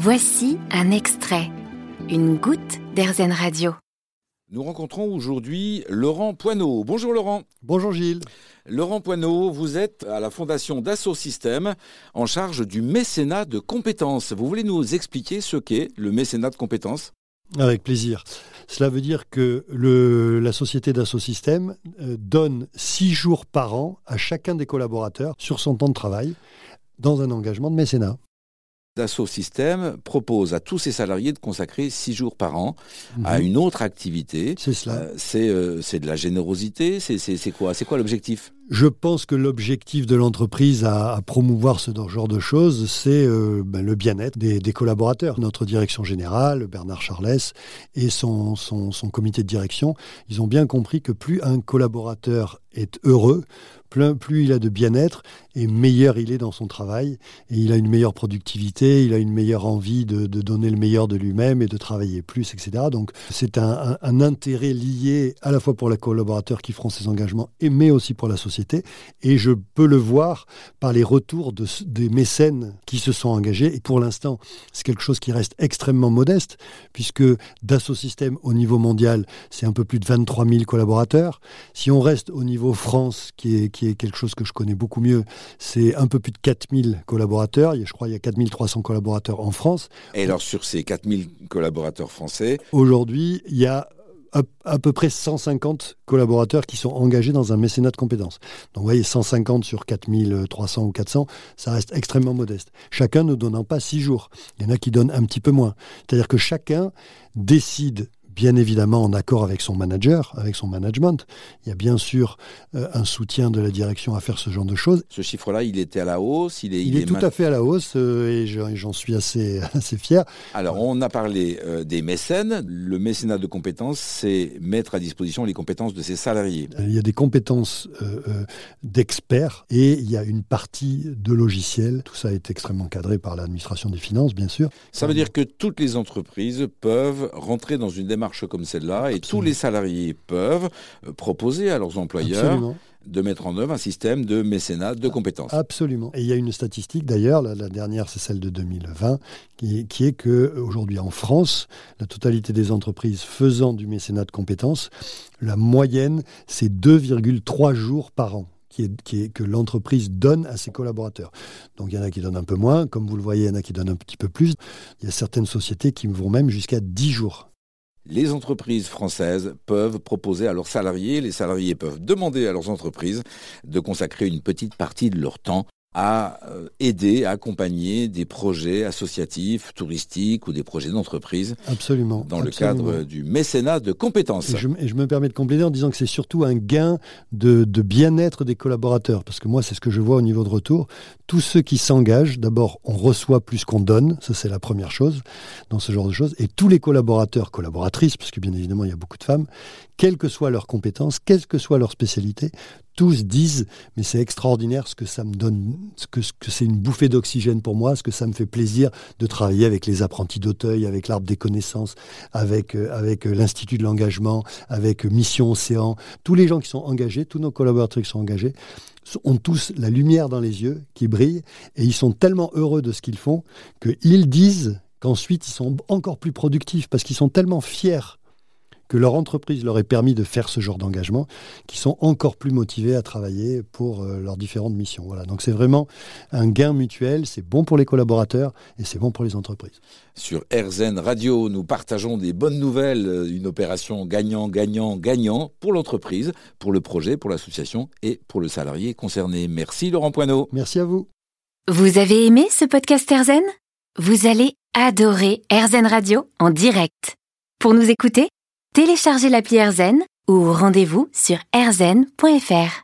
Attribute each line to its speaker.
Speaker 1: Voici un extrait, une goutte d'Airzen Radio.
Speaker 2: Nous rencontrons aujourd'hui Laurent Poineau. Bonjour Laurent.
Speaker 3: Bonjour Gilles.
Speaker 2: Laurent Poineau, vous êtes à la fondation Dassault Systèmes en charge du mécénat de compétences. Vous voulez nous expliquer ce qu'est le mécénat de compétences?
Speaker 3: Avec plaisir. Cela veut dire que le, la société Dassault Systèmes euh, donne six jours par an à chacun des collaborateurs sur son temps de travail dans un engagement de mécénat.
Speaker 2: Dassault Systèmes propose à tous ses salariés de consacrer six jours par an à une autre activité.
Speaker 3: C'est cela.
Speaker 2: Euh, c'est euh, c'est de la générosité. C'est c'est quoi C'est quoi l'objectif?
Speaker 3: Je pense que l'objectif de l'entreprise à, promouvoir ce genre de choses, c'est euh, ben, le bien-être des, collaborateurs. Notre direction générale, Bernard Charles, et son, comité de direction, ils ont bien compris que plus un collaborateur est heureux, plus, il a de bien-être et meilleur il est dans son travail. Et il a une meilleure productivité, il a une meilleure envie de, donner le meilleur de lui-même et de travailler plus, etc. Donc c'est un, intérêt lié à la fois pour les collaborateurs qui feront ces engagements, mais aussi pour la société. Et je peux le voir par les retours de, des mécènes qui se sont engagés. Et pour l'instant, c'est quelque chose qui reste extrêmement modeste, puisque Dassault Systèmes au niveau mondial, c'est un peu plus de 23 000 collaborateurs. Si on reste au niveau France, qui est, qui est quelque chose que je connais beaucoup mieux, c'est un peu plus de 4000 collaborateurs. Je crois qu'il y a 4300 collaborateurs en France.
Speaker 2: Et alors, sur ces 4000 collaborateurs français
Speaker 3: Aujourd'hui, il y a à, peu près 150 collaborateurs qui sont engagés dans un mécénat de compétences. Donc vous voyez, 150 sur 4300 ou 400, ça reste extrêmement modeste. Chacun ne donnant pas 6 jours. Il y en a qui donnent un petit peu moins. C'est-à-dire que chacun décide bien évidemment en accord avec son manager, avec son management. Il y a bien sûr euh, un soutien de la direction à faire ce genre de choses.
Speaker 2: Ce chiffre-là, il était à la hausse
Speaker 3: Il est, il il est, est tout à fait à la hausse euh, et j'en suis assez, assez fier.
Speaker 2: Alors, on a parlé euh, des mécènes. Le mécénat de compétences, c'est mettre à disposition les compétences de ses salariés.
Speaker 3: Il y a des compétences d'experts et il y a une partie de logiciels. Tout ça est extrêmement cadré par l'administration des finances, bien sûr.
Speaker 2: Ça veut dire que toutes les entreprises peuvent rentrer dans une démarche comme celle-là et tous les salariés peuvent euh, proposer à leurs employeurs
Speaker 3: Absolument
Speaker 2: de mettre en œuvre un système de mécénat de compétences.
Speaker 3: Absolument. Et il y a une statistique d'ailleurs, la, la, dernière c'est celle de 2020, qui, qui est que aujourd'hui en France, la totalité des entreprises faisant du mécénat de compétences, la moyenne c'est 2,3 jours par an. Qui est, qui est, que l'entreprise donne à ses collaborateurs. Donc il y en a qui donnent un peu moins, comme vous le voyez, il y en a qui donnent un petit peu plus. Il y a certaines sociétés qui vont même jusqu'à 10 jours
Speaker 2: les entreprises françaises peuvent proposer à leurs salariés, les salariés peuvent demander à leurs entreprises de consacrer une petite partie de leur temps à aider, à accompagner des projets associatifs, touristiques ou des projets d'entreprise.
Speaker 3: Absolument.
Speaker 2: Dans
Speaker 3: absolument.
Speaker 2: le cadre du mécénat de compétences.
Speaker 3: Et je, et je, me permets de compléter en disant que c'est surtout un gain de, de bien-être des collaborateurs. Parce que moi, c'est ce que je vois au niveau de retour. Tous ceux qui s'engagent, d'abord, on reçoit plus qu'on donne. Ça, c'est la première chose dans ce genre de choses. Et tous les collaborateurs, collaboratrices, parce que bien évidemment, il y a beaucoup de femmes, quelles que soient leurs compétences, quelle que soit leur spécialité, tous disent mais c'est extraordinaire ce que ça me donne, ce que, ce que c'est une bouffée d'oxygène pour moi, ce que ça me fait plaisir de travailler avec les apprentis d'Auteuil, avec l'arbre des connaissances, avec, euh, avec l'Institut de l'engagement, avec Mission Océan. Tous les gens qui sont engagés, tous nos collaborateurs qui sont engagés, ont tous la lumière dans les yeux qui brille et ils sont tellement heureux de ce qu'ils font qu'ils disent qu'ensuite ils sont encore plus productifs parce qu'ils sont tellement fiers que leur entreprise leur ait permis de faire ce genre d'engagement, qui sont encore plus motivés à travailler pour euh, leurs différentes missions. Voilà. Donc c'est vraiment un gain mutuel, c'est bon pour les collaborateurs et c'est bon pour les entreprises.
Speaker 2: Sur RZN Radio, nous partageons des bonnes nouvelles, euh, une opération gagnant-gagnant-gagnant pour l'entreprise, pour le projet, pour l'association et pour le salarié concerné. Merci Laurent Poineau.
Speaker 3: Merci à vous.
Speaker 1: Vous avez aimé ce podcast RZN Vous allez adorer RZN Radio en direct. Pour nous écouter, téléchargez l'appli AirZen ou rendez-vous sur airzen.fr.